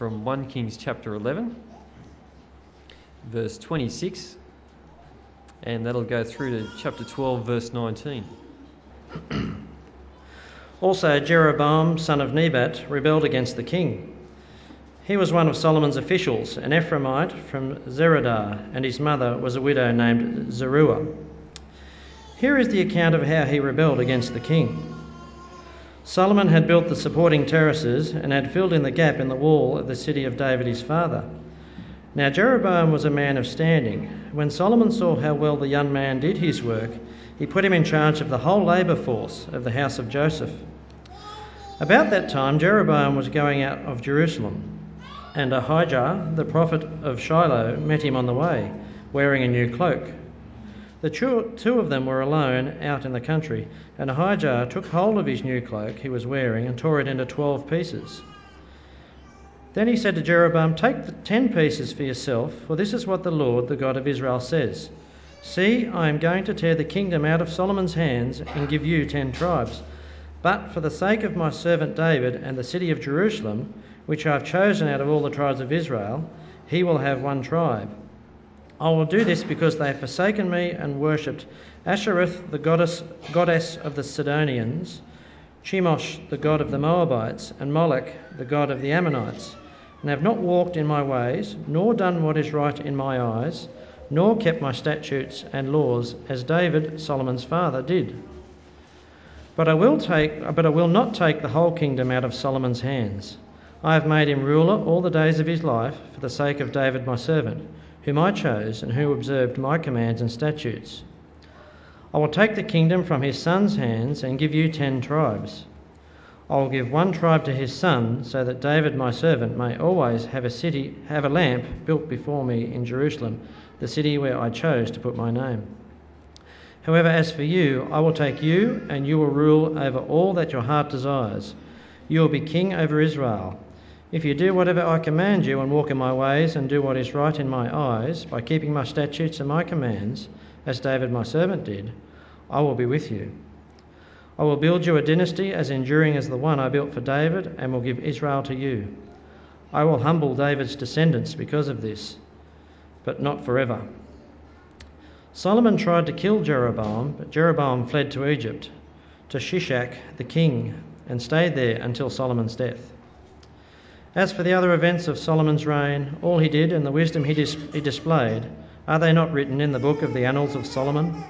from 1 Kings chapter 11, verse 26, and that'll go through to chapter 12, verse 19. Also, Jeroboam, son of Nebat, rebelled against the king. He was one of Solomon's officials, an Ephraimite from Zeredah, and his mother was a widow named Zeruiah. Here is the account of how he rebelled against the king. Solomon had built the supporting terraces and had filled in the gap in the wall of the city of David his father. Now Jeroboam was a man of standing. When Solomon saw how well the young man did his work, he put him in charge of the whole labour force of the house of Joseph. About that time, Jeroboam was going out of Jerusalem, and Ahijah, the prophet of Shiloh, met him on the way, wearing a new cloak. The two of them were alone out in the country, and Ahijah took hold of his new cloak he was wearing and tore it into twelve pieces. Then he said to Jeroboam, Take the ten pieces for yourself, for this is what the Lord, the God of Israel, says See, I am going to tear the kingdom out of Solomon's hands and give you ten tribes. But for the sake of my servant David and the city of Jerusalem, which I have chosen out of all the tribes of Israel, he will have one tribe. I will do this because they have forsaken me and worshipped Ashtoreth, the goddess, goddess of the Sidonians, Chemosh, the god of the Moabites, and Molech, the god of the Ammonites, and have not walked in my ways, nor done what is right in my eyes, nor kept my statutes and laws, as David, Solomon's father, did. But I will take, but I will not take the whole kingdom out of Solomon's hands. I have made him ruler all the days of his life for the sake of David my servant, whom I chose and who observed my commands and statutes. I will take the kingdom from his son's hands and give you ten tribes. I will give one tribe to his son, so that David my servant may always have a city, have a lamp built before me in Jerusalem, the city where I chose to put my name. However, as for you, I will take you, and you will rule over all that your heart desires. You will be king over Israel. If you do whatever I command you, and walk in my ways, and do what is right in my eyes, by keeping my statutes and my commands, as David my servant did, I will be with you. I will build you a dynasty as enduring as the one I built for David, and will give Israel to you. I will humble David's descendants because of this, but not forever. Solomon tried to kill Jeroboam, but Jeroboam fled to Egypt, to Shishak the king, and stayed there until Solomon's death. As for the other events of Solomon's reign, all he did and the wisdom he, dis- he displayed, are they not written in the book of the Annals of Solomon?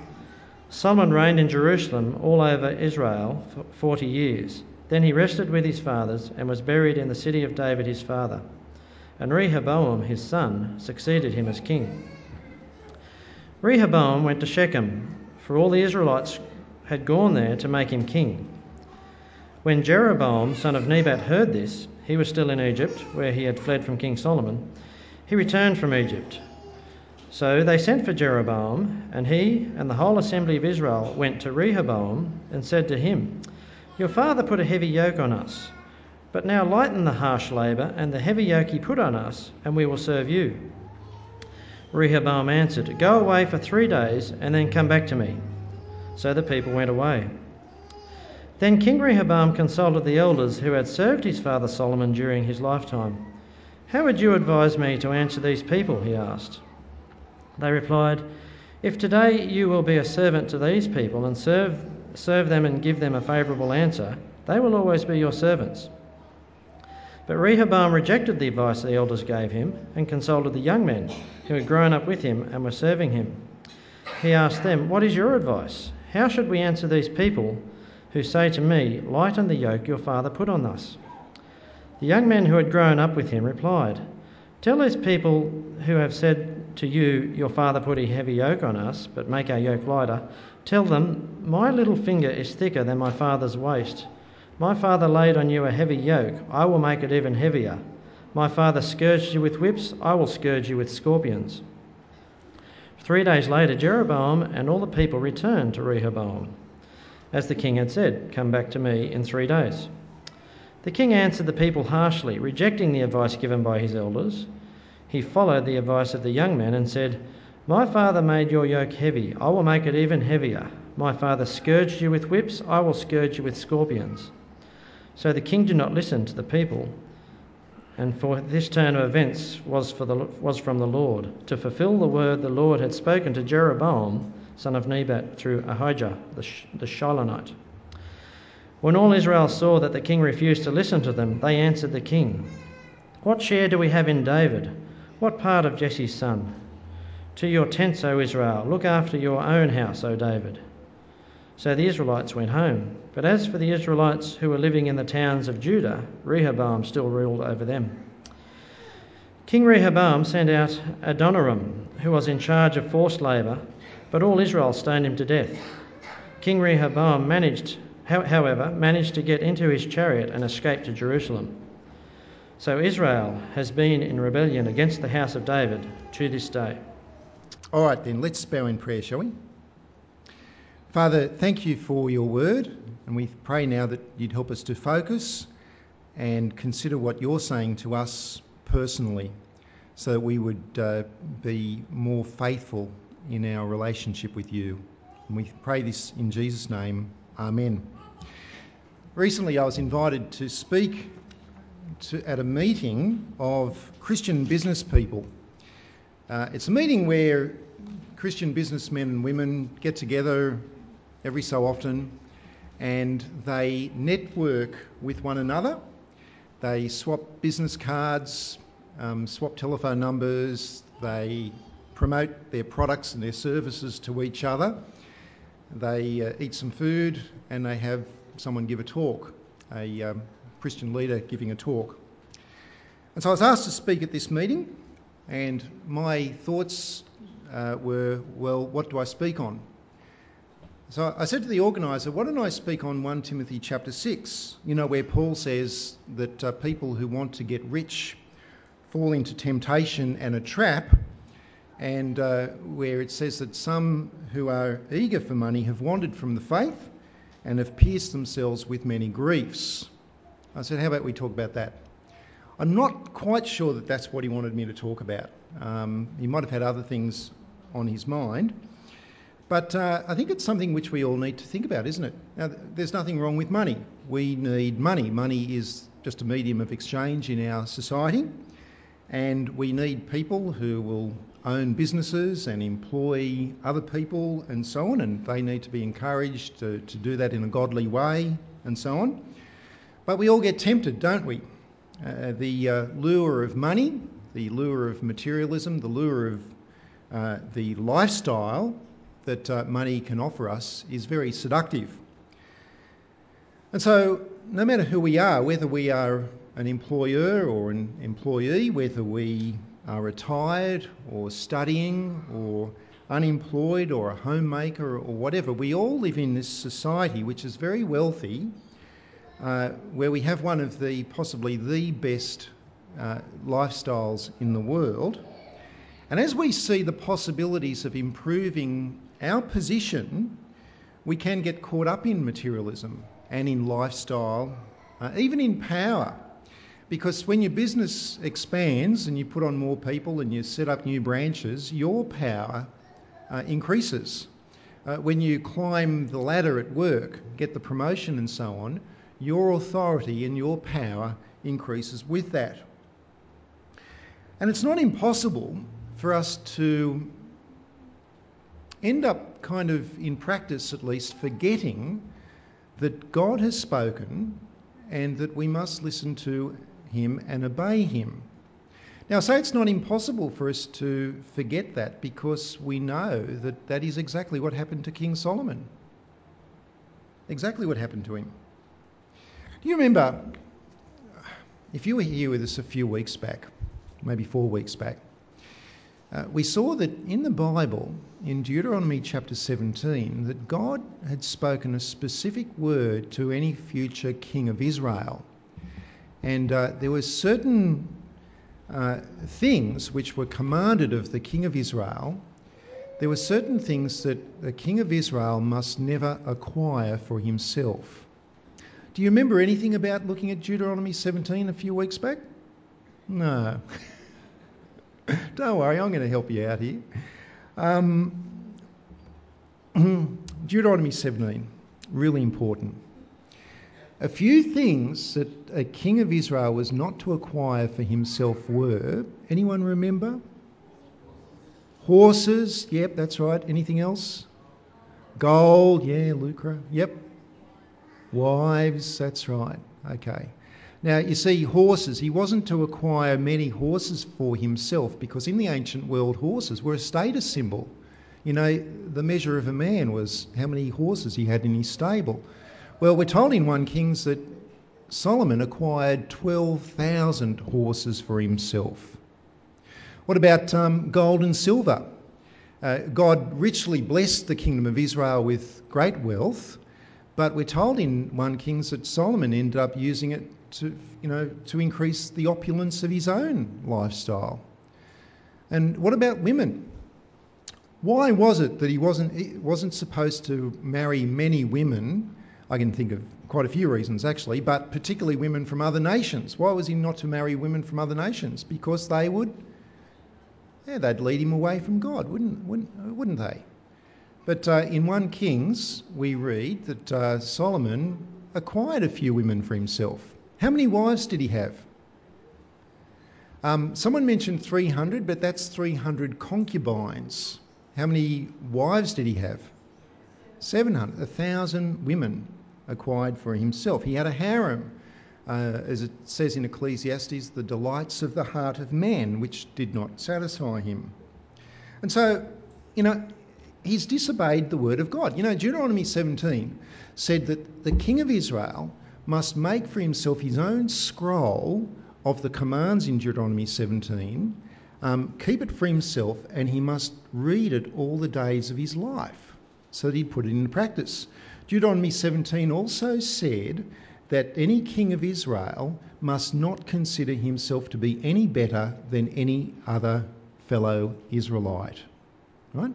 Solomon reigned in Jerusalem all over Israel for 40 years. Then he rested with his fathers and was buried in the city of David his father. And Rehoboam his son succeeded him as king. Rehoboam went to Shechem, for all the Israelites had gone there to make him king. When Jeroboam, son of Nebat, heard this, he was still in Egypt, where he had fled from King Solomon. He returned from Egypt. So they sent for Jeroboam, and he and the whole assembly of Israel went to Rehoboam and said to him, Your father put a heavy yoke on us, but now lighten the harsh labour and the heavy yoke he put on us, and we will serve you. Rehoboam answered, Go away for three days and then come back to me. So the people went away. Then King Rehoboam consulted the elders who had served his father Solomon during his lifetime. How would you advise me to answer these people? he asked. They replied, If today you will be a servant to these people and serve, serve them and give them a favourable answer, they will always be your servants. But Rehoboam rejected the advice the elders gave him and consulted the young men who had grown up with him and were serving him. He asked them, What is your advice? How should we answer these people who say to me, Lighten the yoke your father put on us? The young men who had grown up with him replied, Tell these people who have said to you, Your father put a heavy yoke on us, but make our yoke lighter, tell them, My little finger is thicker than my father's waist. My father laid on you a heavy yoke, I will make it even heavier. My father scourged you with whips, I will scourge you with scorpions. Three days later, Jeroboam and all the people returned to Rehoboam. As the king had said, Come back to me in three days. The king answered the people harshly, rejecting the advice given by his elders. He followed the advice of the young men and said, My father made your yoke heavy, I will make it even heavier. My father scourged you with whips, I will scourge you with scorpions. So the king did not listen to the people and for this turn of events was, for the, was from the Lord, to fulfill the word the Lord had spoken to Jeroboam, son of Nebat, through Ahijah the, the Shilonite. When all Israel saw that the king refused to listen to them, they answered the king, What share do we have in David? What part of Jesse's son? To your tents, O Israel, look after your own house, O David. So the Israelites went home. But as for the Israelites who were living in the towns of Judah, Rehoboam still ruled over them. King Rehoboam sent out Adoniram, who was in charge of forced labour, but all Israel stoned him to death. King Rehoboam managed, however, managed to get into his chariot and escape to Jerusalem. So Israel has been in rebellion against the house of David to this day. All right, then, let's bow in prayer, shall we? Father, thank you for your word, and we pray now that you'd help us to focus and consider what you're saying to us personally so that we would uh, be more faithful in our relationship with you. And we pray this in Jesus' name. Amen. Recently, I was invited to speak to, at a meeting of Christian business people. Uh, it's a meeting where Christian businessmen and women get together every so often and they network with one another. They swap business cards, um, swap telephone numbers, they promote their products and their services to each other. They uh, eat some food and they have someone give a talk, a um, Christian leader giving a talk. And so I was asked to speak at this meeting, and my thoughts uh, were well, what do I speak on? So I said to the organiser, why don't I speak on 1 Timothy chapter 6, you know, where Paul says that uh, people who want to get rich fall into temptation and a trap, and uh, where it says that some who are eager for money have wandered from the faith and have pierced themselves with many griefs. I said, how about we talk about that? I'm not quite sure that that's what he wanted me to talk about. Um, he might have had other things on his mind. But uh, I think it's something which we all need to think about, isn't it? Now, there's nothing wrong with money. We need money. Money is just a medium of exchange in our society, and we need people who will own businesses and employ other people and so on, and they need to be encouraged to, to do that in a godly way and so on. But we all get tempted, don't we? Uh, the uh, lure of money, the lure of materialism, the lure of uh, the lifestyle that uh, money can offer us is very seductive. And so, no matter who we are, whether we are an employer or an employee, whether we are retired or studying or unemployed or a homemaker or whatever, we all live in this society which is very wealthy, uh, where we have one of the possibly the best uh, lifestyles in the world. And as we see the possibilities of improving our position, we can get caught up in materialism and in lifestyle, uh, even in power. Because when your business expands and you put on more people and you set up new branches, your power uh, increases. Uh, when you climb the ladder at work, get the promotion and so on, your authority and your power increases with that. And it's not impossible for us to end up kind of, in practice at least, forgetting that God has spoken and that we must listen to him and obey him. Now, say it's not impossible for us to forget that because we know that that is exactly what happened to King Solomon. Exactly what happened to him. Do you remember, if you were here with us a few weeks back, maybe four weeks back, uh, we saw that in the Bible, in Deuteronomy chapter 17, that God had spoken a specific word to any future king of Israel. And uh, there were certain uh, things which were commanded of the king of Israel. There were certain things that the king of Israel must never acquire for himself. Do you remember anything about looking at Deuteronomy 17 a few weeks back? No. Don't worry, I'm going to help you out here. Um, Deuteronomy 17, really important. A few things that a king of Israel was not to acquire for himself were anyone remember? Horses, yep, that's right. Anything else? Gold, yeah, lucre, yep. Wives, that's right. Okay. Now, you see, horses, he wasn't to acquire many horses for himself because in the ancient world, horses were a status symbol. You know, the measure of a man was how many horses he had in his stable. Well, we're told in 1 Kings that Solomon acquired 12,000 horses for himself. What about um, gold and silver? Uh, God richly blessed the kingdom of Israel with great wealth, but we're told in 1 Kings that Solomon ended up using it to, you know, to increase the opulence of his own lifestyle. And what about women? Why was it that he wasn't, he wasn't supposed to marry many women? I can think of quite a few reasons actually, but particularly women from other nations. Why was he not to marry women from other nations? Because they would, yeah, they'd lead him away from God, wouldn't, wouldn't, wouldn't they? But uh, in 1 Kings, we read that uh, Solomon acquired a few women for himself. How many wives did he have? Um, someone mentioned 300, but that's 300 concubines. How many wives did he have? 700, 1,000 women acquired for himself. He had a harem, uh, as it says in Ecclesiastes, the delights of the heart of man, which did not satisfy him. And so, you know, he's disobeyed the word of God. You know, Deuteronomy 17 said that the king of Israel must make for himself his own scroll of the commands in Deuteronomy 17, um, keep it for himself, and he must read it all the days of his life so that he put it into practice. Deuteronomy 17 also said that any king of Israel must not consider himself to be any better than any other fellow Israelite. Right?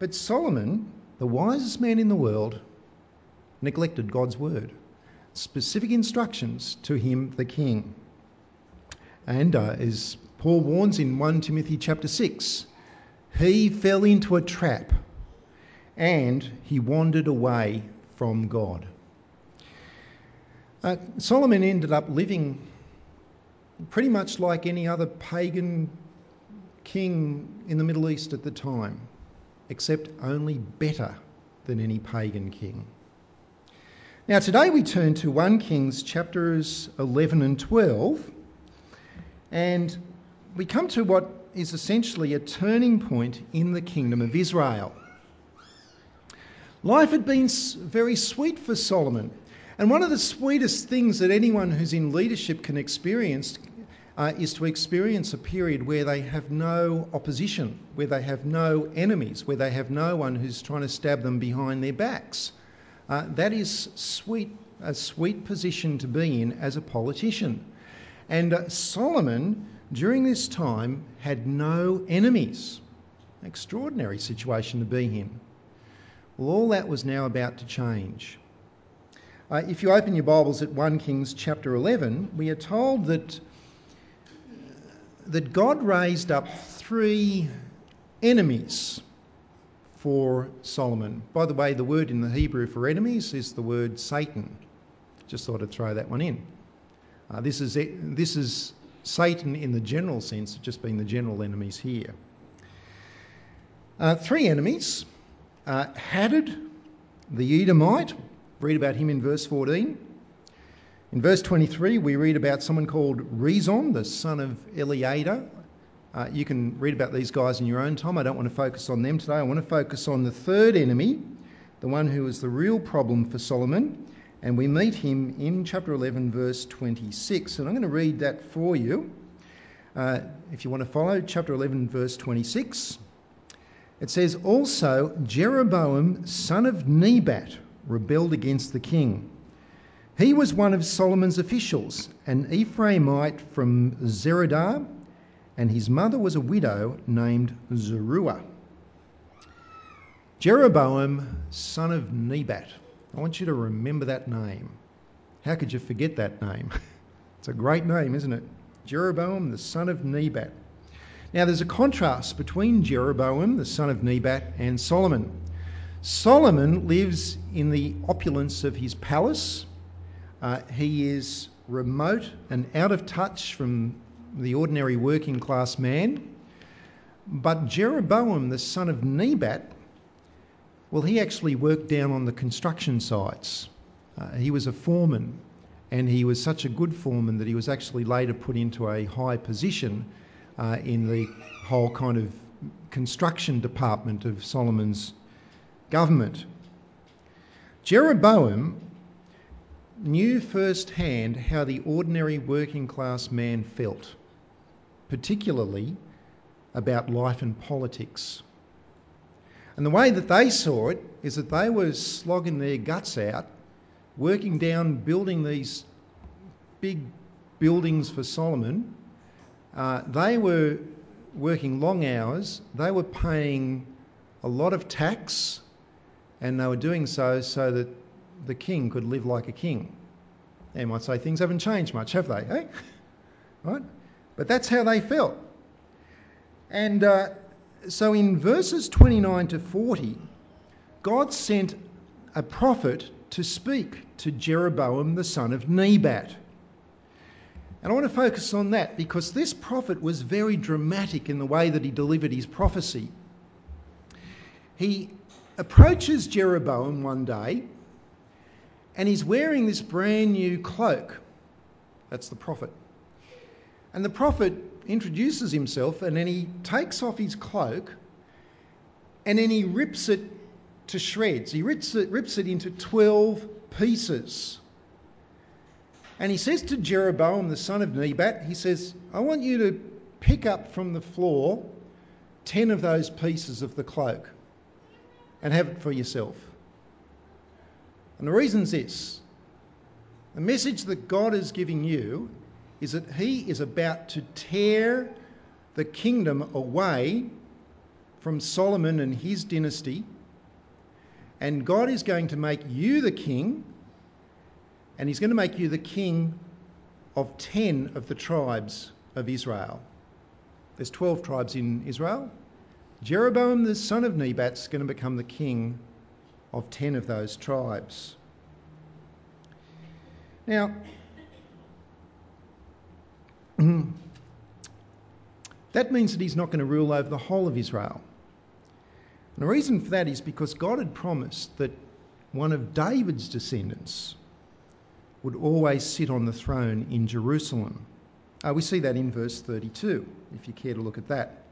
But Solomon, the wisest man in the world, neglected God's word specific instructions to him, the king. And uh, as Paul warns in 1 Timothy chapter 6, he fell into a trap and he wandered away from God. Uh, Solomon ended up living pretty much like any other pagan king in the Middle East at the time, except only better than any pagan king. Now, today we turn to 1 Kings chapters 11 and 12, and we come to what is essentially a turning point in the kingdom of Israel. Life had been very sweet for Solomon, and one of the sweetest things that anyone who's in leadership can experience uh, is to experience a period where they have no opposition, where they have no enemies, where they have no one who's trying to stab them behind their backs. Uh, that is sweet, a sweet position to be in as a politician. And uh, Solomon, during this time, had no enemies. Extraordinary situation to be in. Well, all that was now about to change. Uh, if you open your Bibles at 1 Kings chapter 11, we are told that, that God raised up three enemies for Solomon. By the way, the word in the Hebrew for enemies is the word Satan. Just thought I'd throw that one in. Uh, this, is, this is Satan in the general sense, just being the general enemies here. Uh, three enemies uh, Hadad, the Edomite, read about him in verse 14. In verse 23, we read about someone called Rezon, the son of Eliada, uh, you can read about these guys in your own time. I don't want to focus on them today. I want to focus on the third enemy, the one who is the real problem for Solomon. And we meet him in chapter 11, verse 26. And I'm going to read that for you. Uh, if you want to follow, chapter 11, verse 26. It says, Also, Jeroboam, son of Nebat, rebelled against the king. He was one of Solomon's officials, an Ephraimite from Zeredah and his mother was a widow named Zeruiah. Jeroboam, son of Nebat. I want you to remember that name. How could you forget that name? it's a great name, isn't it? Jeroboam, the son of Nebat. Now, there's a contrast between Jeroboam, the son of Nebat, and Solomon. Solomon lives in the opulence of his palace. Uh, he is remote and out of touch from the ordinary working class man. But Jeroboam, the son of Nebat, well, he actually worked down on the construction sites. Uh, he was a foreman, and he was such a good foreman that he was actually later put into a high position Uh, in the whole kind of construction department of Solomon's government. Jeroboam knew firsthand how the ordinary working class man felt, particularly about life and politics. And the way that they saw it is that they were slogging their guts out, working down, building these big buildings for Solomon. Uh, they were working long hours, they were paying a lot of tax, and they were doing so so that the king could live like a king. They might say things haven't changed much, have they? Eh? Right? But that's how they felt. And uh, so in verses 29 to 40, God sent a prophet to speak to Jeroboam the son of Nebat. And I want to focus on that because this prophet was very dramatic in the way that he delivered his prophecy. He approaches Jeroboam one day and he's wearing this brand new cloak. That's the prophet. And the prophet introduces himself and then he takes off his cloak and then he rips it to shreds. He rips it, rips it into 12 pieces. And he says to Jeroboam, the son of Nebat, he says, I want you to pick up from the floor 10 of those pieces of the cloak and have it for yourself. And the reason is this the message that God is giving you is that He is about to tear the kingdom away from Solomon and his dynasty, and God is going to make you the king, and He's going to make you the king of 10 of the tribes of Israel. There's 12 tribes in Israel. Jeroboam, the son of Nebat, is going to become the king of 10 of those tribes. Now, that means that he's not going to rule over the whole of Israel. And the reason for that is because God had promised that one of David's descendants would always sit on the throne in Jerusalem. Uh, we see that in verse 32, if you care to look at that.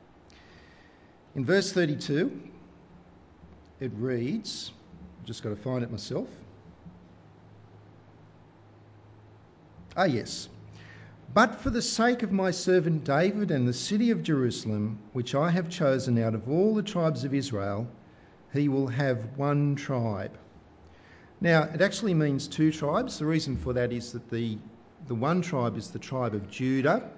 In verse 32, it reads, just got to find it myself. Ah, yes. But for the sake of my servant David and the city of Jerusalem, which I have chosen out of all the tribes of Israel, he will have one tribe. Now, it actually means two tribes. The reason for that is that the, the one tribe is the tribe of Judah,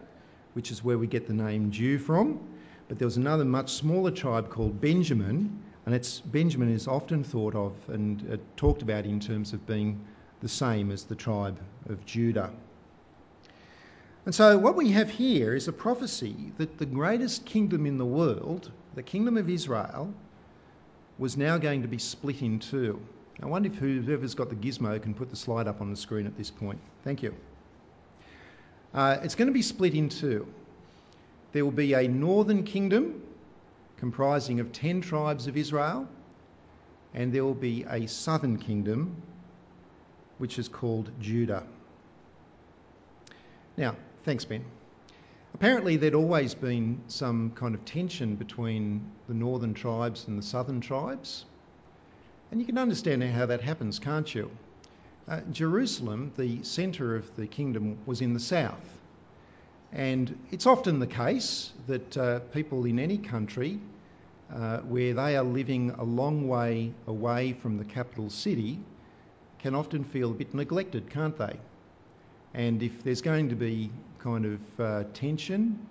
which is where we get the name Jew from. But there was another much smaller tribe called Benjamin, and it's, Benjamin is often thought of and uh, talked about in terms of being the same as the tribe of Judah. And so, what we have here is a prophecy that the greatest kingdom in the world, the kingdom of Israel, was now going to be split in two. I wonder if whoever's got the gizmo can put the slide up on the screen at this point. Thank you. Uh, it's going to be split in two. There will be a northern kingdom comprising of 10 tribes of Israel, and there will be a southern kingdom which is called Judah. Now, thanks, Ben. Apparently, there'd always been some kind of tension between the northern tribes and the southern tribes. And you can understand how that happens, can't you? Uh, Jerusalem, the centre of the kingdom, was in the south. And it's often the case that uh, people in any country uh, where they are living a long way away from the capital city can often feel a bit neglected, can't they? And if there's going to be kind of uh, tension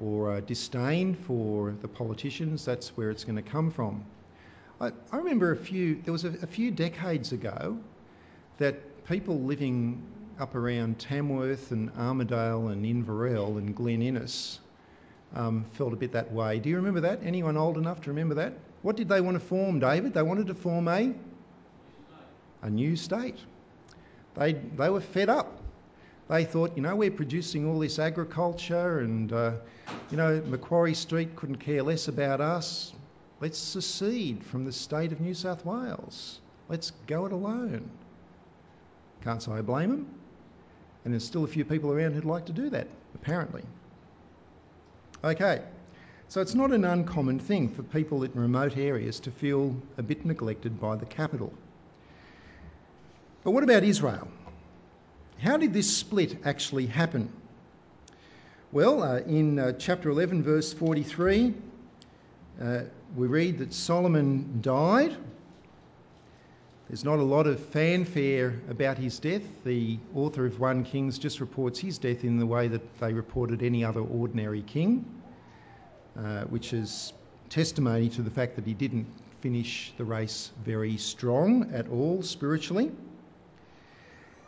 or uh, disdain for the politicians, that's where it's going to come from. I, I remember a few, there was a, a few decades ago that people living up around Tamworth and Armidale and Inverell and Glen Innes um, felt a bit that way. Do you remember that? Anyone old enough to remember that? What did they want to form, David? They wanted to form a a new state. They, they were fed up. They thought, you know, we're producing all this agriculture and, uh, you know, Macquarie Street couldn't care less about us. Let's secede from the state of New South Wales. Let's go it alone. Can't say I blame them. And there's still a few people around who'd like to do that, apparently. Okay, so it's not an uncommon thing for people in remote areas to feel a bit neglected by the capital. But what about Israel? How did this split actually happen? Well, uh, in uh, chapter 11, verse 43, uh, we read that Solomon died. There's not a lot of fanfare about his death. The author of 1 Kings just reports his death in the way that they reported any other ordinary king, uh, which is testimony to the fact that he didn't finish the race very strong at all spiritually.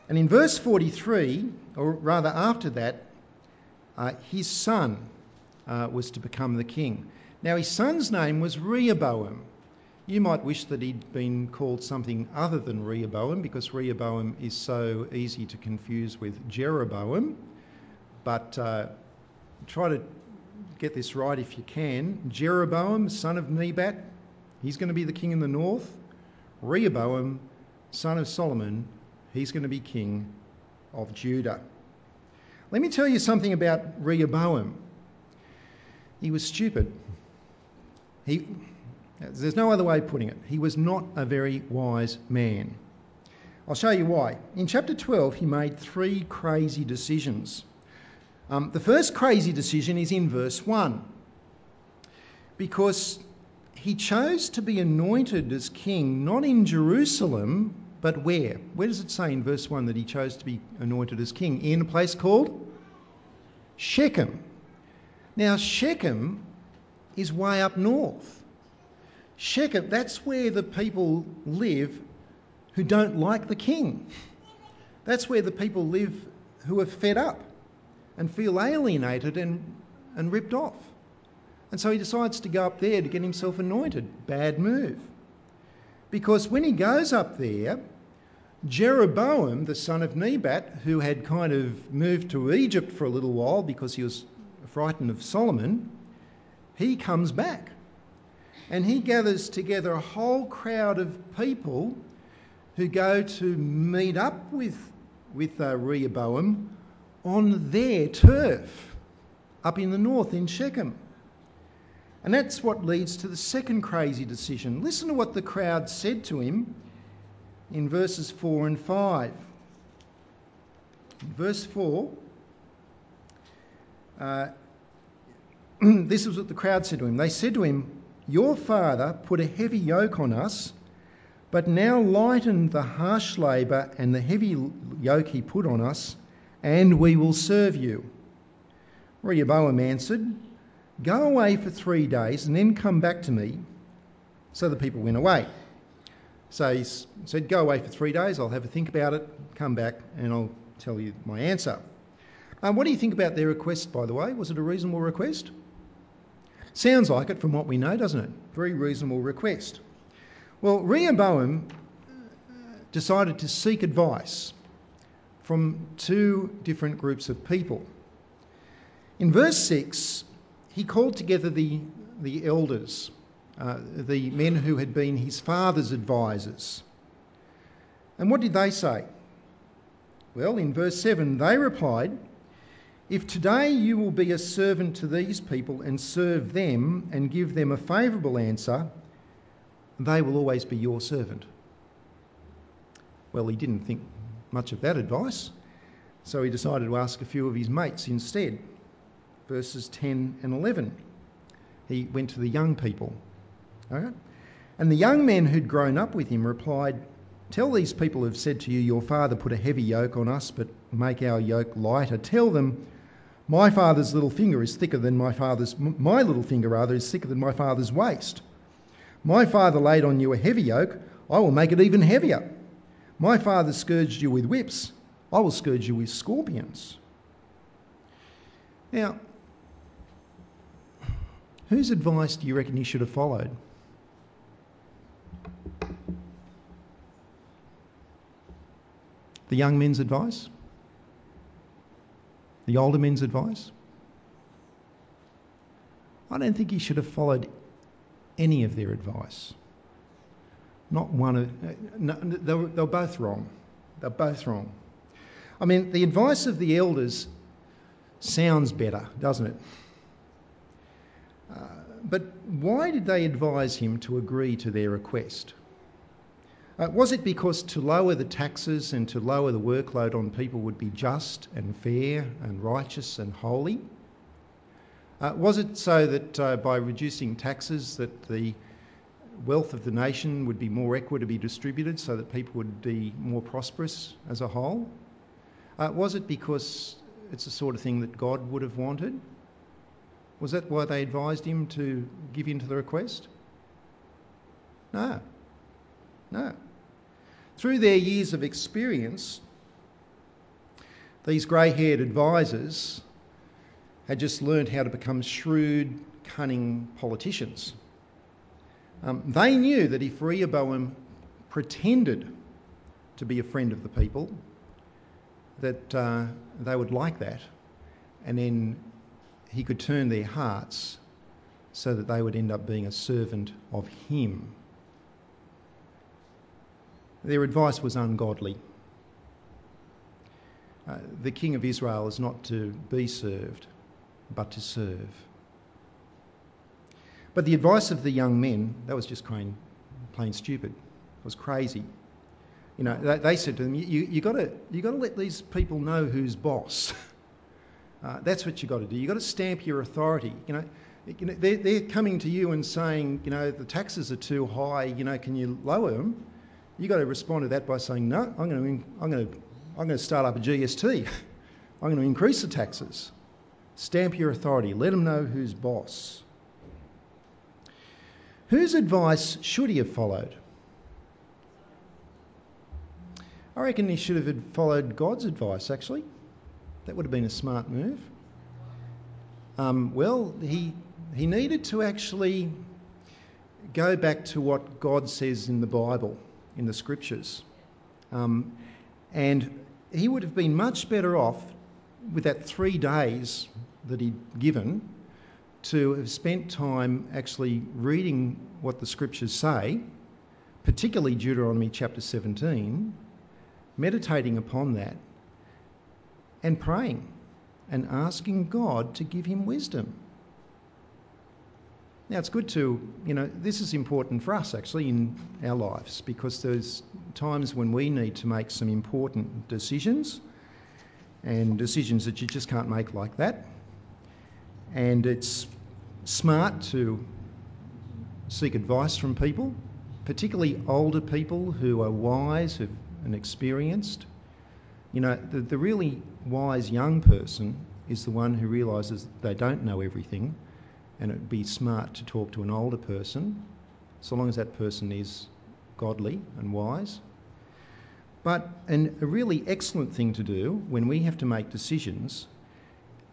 And in verse 43, or rather after that, uh, his son uh, was to become the king. Now, his son's name was Rehoboam. You might wish that he'd been called something other than Rehoboam because Rehoboam is so easy to confuse with Jeroboam. But uh, try to get this right if you can. Jeroboam, son of Nebat, he's going to be the king in the north. Rehoboam, son of Solomon, he's going to be king of Judah. Let me tell you something about Rehoboam. He was stupid. He, there's no other way of putting it. He was not a very wise man. I'll show you why. In chapter 12, he made three crazy decisions. Um, the first crazy decision is in verse 1 because he chose to be anointed as king not in Jerusalem, but where? Where does it say in verse 1 that he chose to be anointed as king? In a place called Shechem. Now, Shechem is way up north. Shechem, that's where the people live who don't like the king. That's where the people live who are fed up and feel alienated and, and ripped off. And so he decides to go up there to get himself anointed. Bad move. Because when he goes up there, Jeroboam, the son of Nebat, who had kind of moved to Egypt for a little while because he was frightened of Solomon, he comes back. And he gathers together a whole crowd of people who go to meet up with, with uh, Rehoboam on their turf up in the north in Shechem. And that's what leads to the second crazy decision. Listen to what the crowd said to him in verses 4 and 5. In verse 4, uh, this is what the crowd said to him. They said to him, Your father put a heavy yoke on us, but now lighten the harsh labour and the heavy yoke he put on us, and we will serve you. Rehoboam answered, Go away for three days and then come back to me. So the people went away. So he said, Go away for three days, I'll have a think about it, come back, and I'll tell you my answer. Um, what do you think about their request, by the way? Was it a reasonable request? Sounds like it from what we know, doesn't it? Very reasonable request. Well, Rehoboam decided to seek advice from two different groups of people. In verse 6, he called together the, the elders, uh, the men who had been his father's advisors. And what did they say? Well, in verse 7, they replied, If today you will be a servant to these people and serve them and give them a favourable answer, they will always be your servant. Well, he didn't think much of that advice, so he decided to ask a few of his mates instead verses 10 and 11. He went to the young people. And the young men who'd grown up with him replied, Tell these people who've said to you, Your father put a heavy yoke on us, but make our yoke lighter. Tell them, My father's little finger is thicker than my father's, my little finger rather, is thicker than my father's waist. My father laid on you a heavy yoke, I will make it even heavier. My father scourged you with whips, I will scourge you with scorpions. Now, Whose advice do you reckon he should have followed? the young men's advice? The older men's advice? I don't think he should have followed any of their advice. Not one of. No, they, were, they were both wrong. They're both wrong. I mean, the advice of the elders sounds better, doesn't it? Uh, but why did they advise him to agree to their request? Uh, was it because to lower the taxes and to lower the workload on people would be just and fair and righteous and holy? Uh, was it so that uh, by reducing taxes that the wealth of the nation would be more equitably distributed so that people would be more prosperous as a whole? Uh, was it because it's the sort of thing that God would have wanted? Was that why they advised him to give in to the request? No. No. Through their years of experience, these grey haired advisors had just learned how to become shrewd, cunning politicians. Um, they knew that if Rehoboam pretended to be a friend of the people, that uh, they would like that, and then he could turn their hearts so that they would end up being a servant of him. Their advice was ungodly. Uh, the king of Israel is not to be served, but to serve. But the advice of the young men, that was just plain, plain stupid. It was crazy. You know, they, they said to them, you, you, got to you got to let these people know who's boss. Uh, that's what you've got to do. You've got to stamp your authority. You know, you know they're, they're coming to you and saying, you know, the taxes are too high. You know, can you lower them? You've got to respond to that by saying, no, I'm going to, I'm going to, I'm going to start up a GST. I'm going to increase the taxes. Stamp your authority. Let them know who's boss. Whose advice should he have followed? I reckon he should have followed God's advice, actually. That would have been a smart move. Um, well, he, he needed to actually go back to what God says in the Bible in the scriptures. Um, and he would have been much better off with that three days that he'd given to have spent time actually reading what the scriptures say, particularly Deuteronomy chapter 17, meditating upon that, and praying and asking God to give him wisdom. Now, it's good to, you know, this is important for us actually in our lives because there's times when we need to make some important decisions and decisions that you just can't make like that. And it's smart to seek advice from people, particularly older people who are wise and experienced. You know, the, the really wise young person is the one who realises they don't know everything and it would be smart to talk to an older person, so long as that person is godly and wise. But and a really excellent thing to do when we have to make decisions,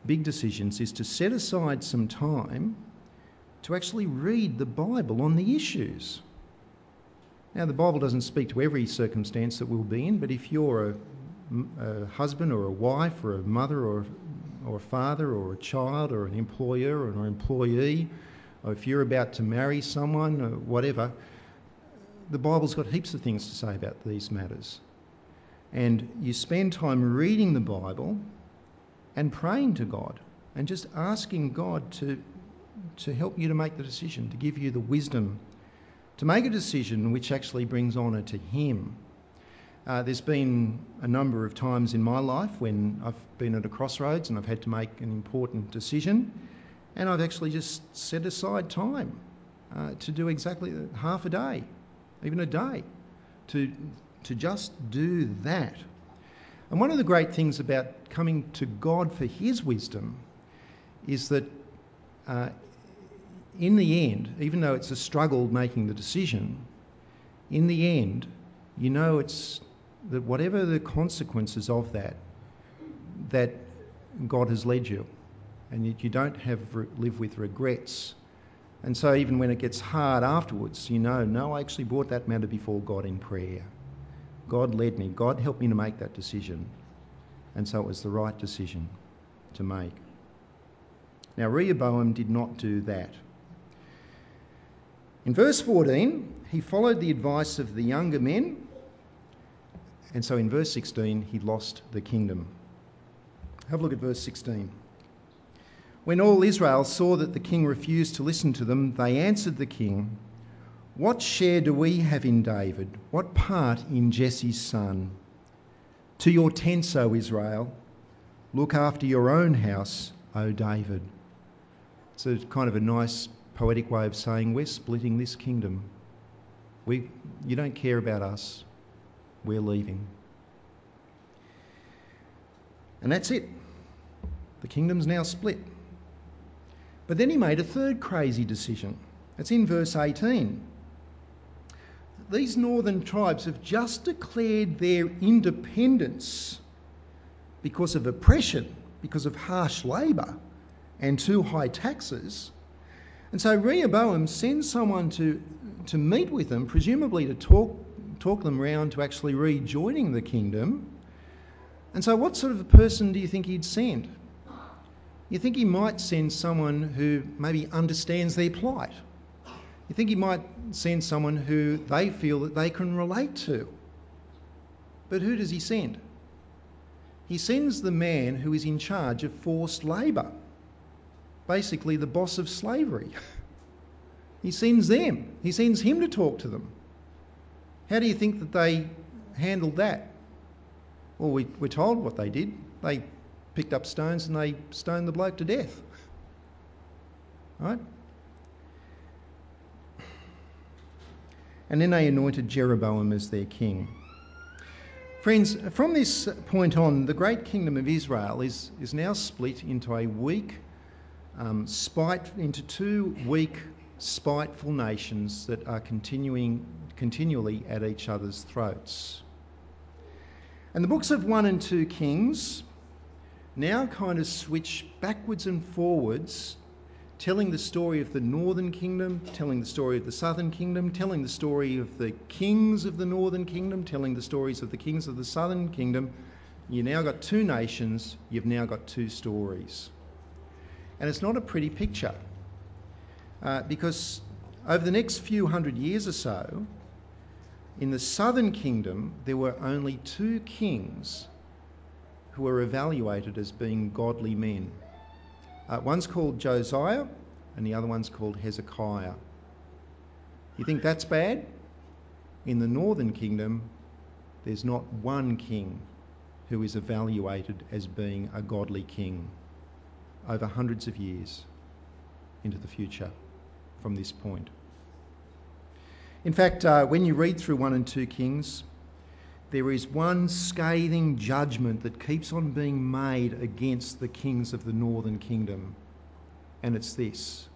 big decisions, is to set aside some time to actually read the Bible on the issues. Now, the Bible doesn't speak to every circumstance that we'll be in, but if you're a, a husband or a wife or a mother or or a father or a child or an employer or an employee, or if you're about to marry someone or whatever, the Bible's got heaps of things to say about these matters. And you spend time reading the Bible and praying to God and just asking God to, to help you to make the decision, to give you the wisdom to make a decision which actually brings honour to Him there's been a number of times in my life when I've been at a crossroads and I've had to make an important decision, and I've actually just set aside time uh, to do exactly half a day, even a day, to, to just do that. And one of the great things about coming to God for His wisdom is that uh, in the end, even though it's a struggle making the decision, in the end, you know it's that whatever the consequences of that, that God has led you, and you, you don't have live with regrets. And so even when it gets hard afterwards, you know, no, I actually brought that matter before God in prayer. God led me. God helped me to make that decision. And so it was the right decision to make. Now, Rehoboam did not do that. In verse 14, he followed the advice of the younger men, and so in verse 16, he lost the kingdom. Have a look at verse 16. When all Israel saw that the king refused to listen to them, they answered the king, What share do we have in David? What part in Jesse's son? To your tents, O Israel. Look after your own house, O David. So it's kind of a nice poetic way of saying we're splitting this kingdom. We, you don't care about us. We're leaving. And that's it. The kingdom's now split. But then he made a third crazy decision. It's in verse 18. These northern tribes have just declared their independence because of oppression, because of harsh labour and too high taxes. And so Rehoboam sends someone to, to meet with them, presumably to talk, talk them round to actually rejoining the kingdom. And so, what sort of a person do you think he'd send? You think he might send someone who maybe understands their plight. You think he might send someone who they feel that they can relate to. But who does he send? He sends the man who is in charge of forced labour, basically the boss of slavery. he sends them, he sends him to talk to them. How do you think that they handled that? Well, we, we're told what they did. They picked up stones and they stoned the bloke to death. Right? And then they anointed Jeroboam as their king. Friends, from this point on, the great kingdom of Israel is, is now split into a weak, um, spite, into two weak, spiteful nations that are continuing continually at each other's throats. And the books of 1 and 2 Kings now kind of switch backwards and forwards, telling the story of the northern kingdom, telling the story of the southern kingdom, telling the story of the kings of the northern kingdom, telling the stories of the kings of the southern kingdom. You've now got two nations, you've now got two stories. And it's not a pretty picture because over the next few hundred years or so, in the southern kingdom, there were only two kings who were evaluated as being godly men. Uh, one's called Josiah and the other one's called Hezekiah. You think that's bad? In the northern kingdom, there's not one king who is evaluated as being a godly king over hundreds of years into the future from this point. In fact, uh, when you read through 1 and 2 Kings, there is one scathing judgment that keeps on being made against the kings of the northern kingdom, and it's this.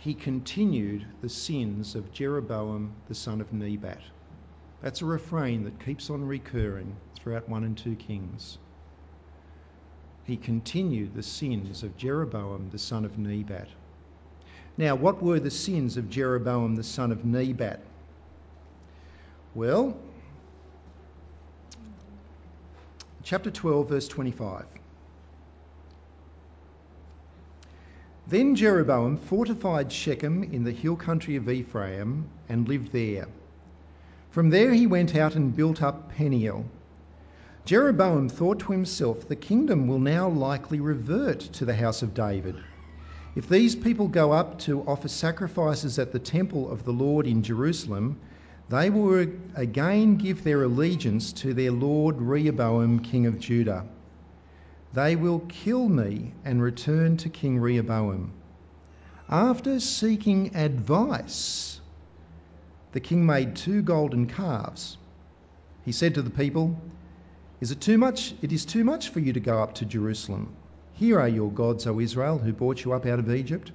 He continued the sins of Jeroboam the son of Nebat. That's a refrain that keeps on recurring throughout 1 and 2 Kings. He continued the sins of Jeroboam the son of Nebat. Now, what were the sins of Jeroboam the son of Nebat? Well, chapter 12, verse 25. Then Jeroboam fortified Shechem in the hill country of Ephraim and lived there. From there he went out and built up Peniel. Jeroboam thought to himself, The kingdom will now likely revert to the house of David if these people go up to offer sacrifices at the temple of the Lord in Jerusalem, they will again give their allegiance to their Lord Rehoboam, king of Judah. They will kill me and return to King Rehoboam. After seeking advice, the king made two golden calves. He said to the people, Is it too much? It is too much for you to go up to Jerusalem. Here are your gods, O Israel, who brought you up out of Egypt.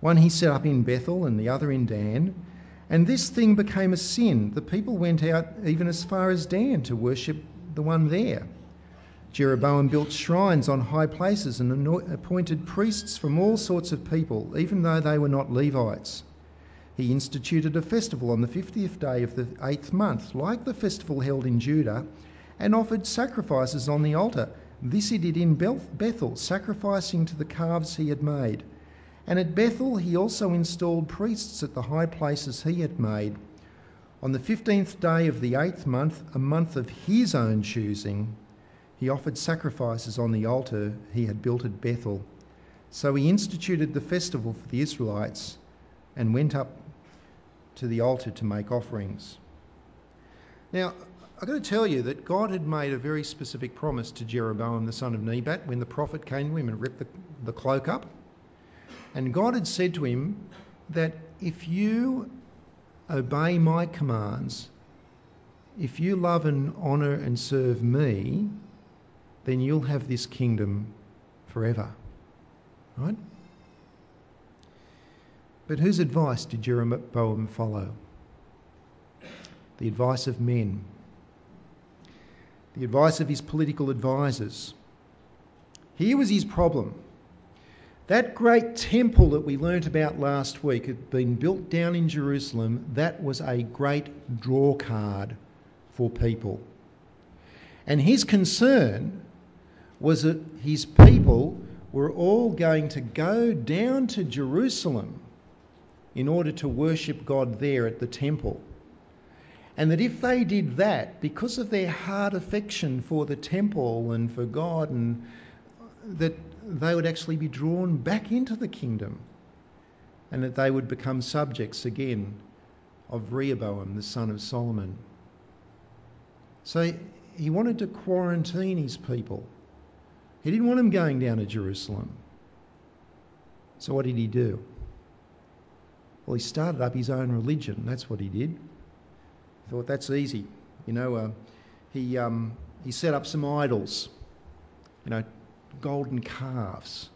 One he set up in Bethel and the other in Dan. And this thing became a sin. The people went out even as far as Dan to worship the one there. Jeroboam built shrines on high places and appointed priests from all sorts of people, even though they were not Levites. He instituted a festival on the 50th day of the eighth month, like the festival held in Judah, and offered sacrifices on the altar. This he did in Bethel, sacrificing to the calves he had made. And at Bethel he also installed priests at the high places he had made. On the 15th day of the eighth month, a month of his own choosing, he offered sacrifices on the altar he had built at Bethel. So he instituted the festival for the Israelites and went up to the altar to make offerings. Now, I've got to tell you that God had made a very specific promise to Jeroboam the son of Nebat when the prophet came to him and ripped the, the cloak up. And God had said to him that if you obey my commands, if you love and honour and serve me, then you'll have this kingdom forever. Right? But whose advice did Jeroboam follow? The advice of men, the advice of his political advisers. Here was his problem. That great temple that we learnt about last week had been built down in Jerusalem. That was a great draw card for people. And his concern was that his people were all going to go down to Jerusalem in order to worship God there at the temple. And that if they did that, because of their heart affection for the temple and for God, and uh, that they would actually be drawn back into the kingdom and that they would become subjects again of Rehoboam, the son of Solomon. So he wanted to quarantine his people he didn't want them going down to Jerusalem. So what did he do? Well, he started up his own religion. That's what he did. Thought that's easy. You know, uh, he, um, he set up some idols, you know, golden calves,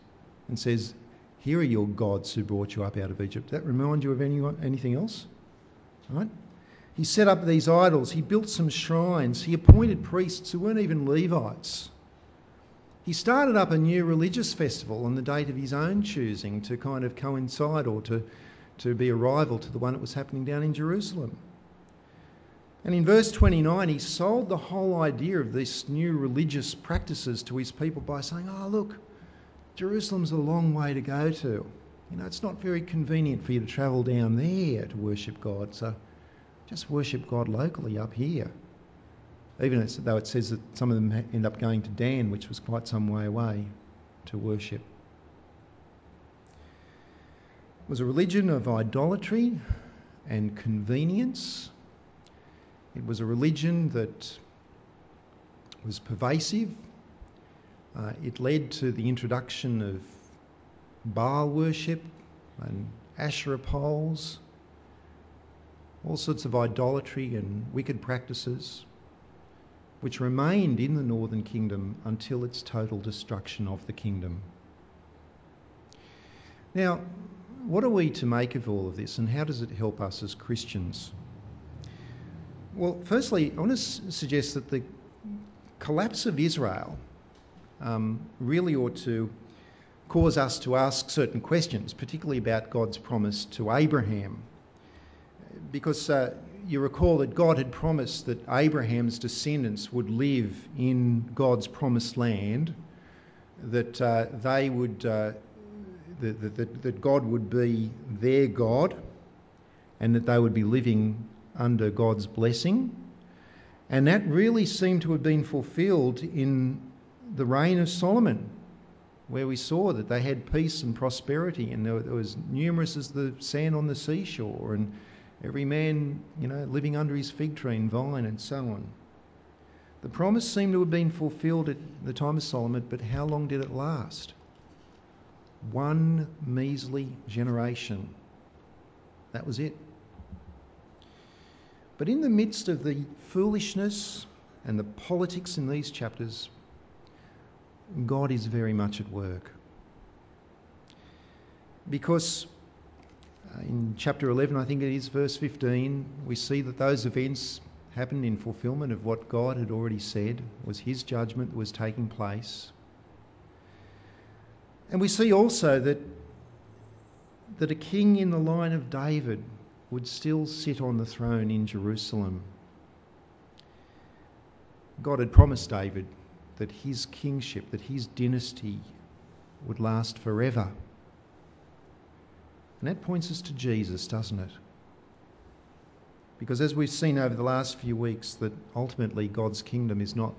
and says, Here are your gods who brought you up out of Egypt. That remind you of anyone, anything else? Right? He set up these idols. He built some shrines. He appointed priests who weren't even Levites. He started up a new religious festival on the date of his own choosing to kind of coincide or to, to be a rival to the one that was happening down in Jerusalem. And in verse 29, he sold the whole idea of these new religious practices to his people by saying, Oh, look, Jerusalem's a long way to go to. You know, it's not very convenient for you to travel down there to worship God, so just worship God locally up here even though it says that some of them end up going to Dan, which was quite some way away, to worship. It was a religion of idolatry and convenience. It was a religion that was pervasive. Uh, it led to the introduction of Baal worship and Asherah poles, all sorts of idolatry and wicked practices which remained in the northern kingdom until its total destruction of the kingdom. Now, what are we to make of all of this and how does it help us as Christians? Well, firstly, I want to suggest that the collapse of Israel um, really ought to cause us to ask certain questions, particularly about God's promise to Abraham. Because uh, you recall that God had promised that Abraham's descendants would live in God's promised land, that uh, they would, uh, that, that, that God would be their God, and that they would be living under God's blessing. And that really seemed to have been fulfilled in the reign of Solomon, where we saw that they had peace and prosperity, and there was numerous as the sand on the seashore, and every man, you know, living under his fig tree and vine and so on. The promise seemed to have been fulfilled at the time of Solomon, but how long did it last? One measly generation. That was it. But in the midst of the foolishness and the politics in these chapters, God is very much at work. Because uh, in chapter 11, I think it is, verse 15, we see that those events happened in fulfillment of what God had already said was his judgment that was taking place. And we see also that, that a king in the line of David would still sit on the throne in Jerusalem. God had promised David that his kingship, that his dynasty would last forever. And that points us to Jesus, doesn't it? Because as we've seen over the last few weeks, that ultimately God's kingdom is not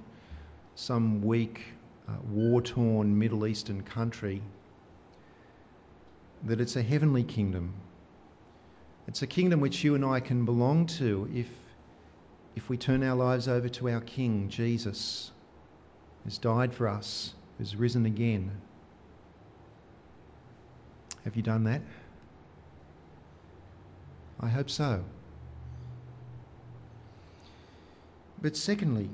some weak, uh, war torn Middle Eastern country, that it's a heavenly kingdom. It's a kingdom which you and I can belong to if, if we turn our lives over to our King, Jesus, who's died for us, who's risen again. Have you done that? I hope so. But secondly,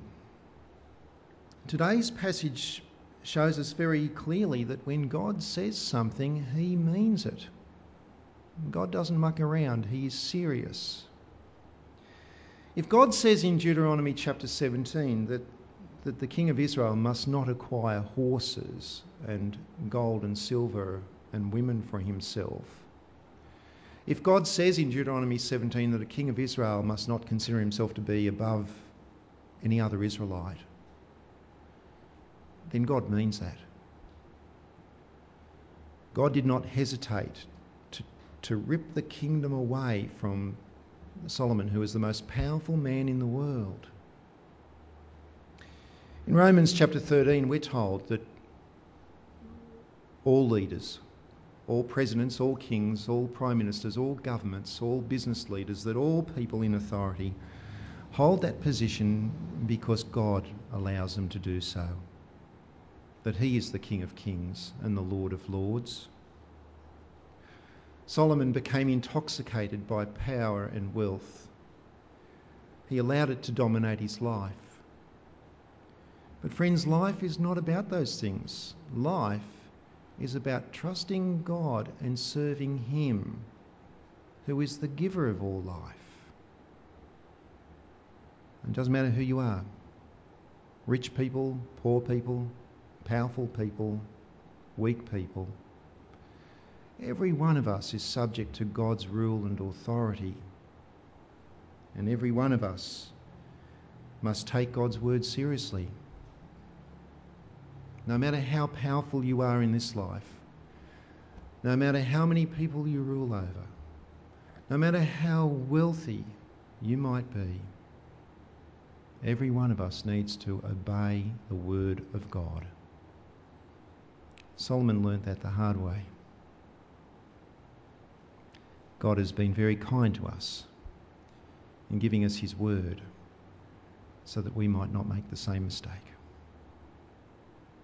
today's passage shows us very clearly that when God says something, he means it. God doesn't muck around, he is serious. If God says in Deuteronomy chapter 17 that, that the king of Israel must not acquire horses and gold and silver and women for himself, if God says in Deuteronomy 17 that a king of Israel must not consider himself to be above any other Israelite, then God means that. God did not hesitate to, rip the kingdom away from Solomon, who was the most powerful man in the world. In Romans chapter 13, we're told that all leaders, all presidents, all kings, all prime ministers, all governments, all business leaders, that all people in authority hold that position because God allows them to do so. That He is the King of kings and the Lord of lords. Solomon became intoxicated by power and wealth. He allowed it to dominate his life. But, friends, life is not about those things. Life is about trusting God and serving Him, who is the giver of all life. It doesn't matter who you are rich people, poor people, powerful people, weak people. Every one of us is subject to God's rule and authority. And every one of us must take God's word seriously no matter how powerful you are in this life, no matter how many people you rule over, no matter how wealthy you might be, every one of us needs to obey the word of God. Solomon learnt that the hard way. God has been very kind to us in giving us his word so that we might not make the same mistake.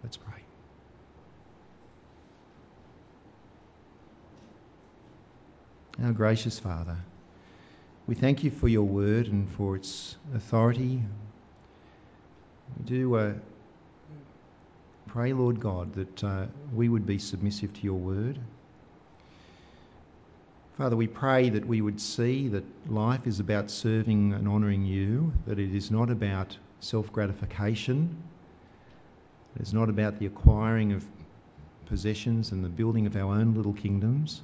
Let's pray. Our gracious Father, we thank you for your word and for its authority. We do uh, pray, Lord God, that uh, we would be submissive to your word. Father, we pray that we would see that life is about serving and honouring you, that it is not about self gratification, it's not about the acquiring of possessions and the building of our own little kingdoms.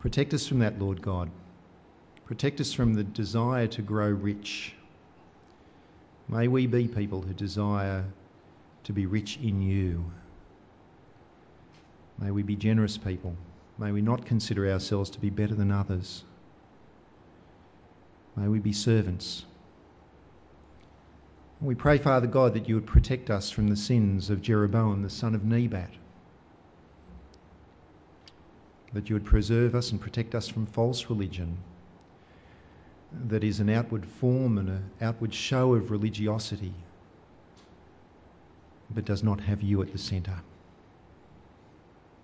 Protect us from that, Lord God. Protect us from the desire to grow rich. May we be people who desire to be rich in you. May we be generous people. May we not consider ourselves to be better than others. May we be servants. We pray, Father God, that you would protect us from the sins of Jeroboam, the son of Nebat. That you would preserve us and protect us from false religion that is an outward form and an outward show of religiosity, but does not have you at the centre.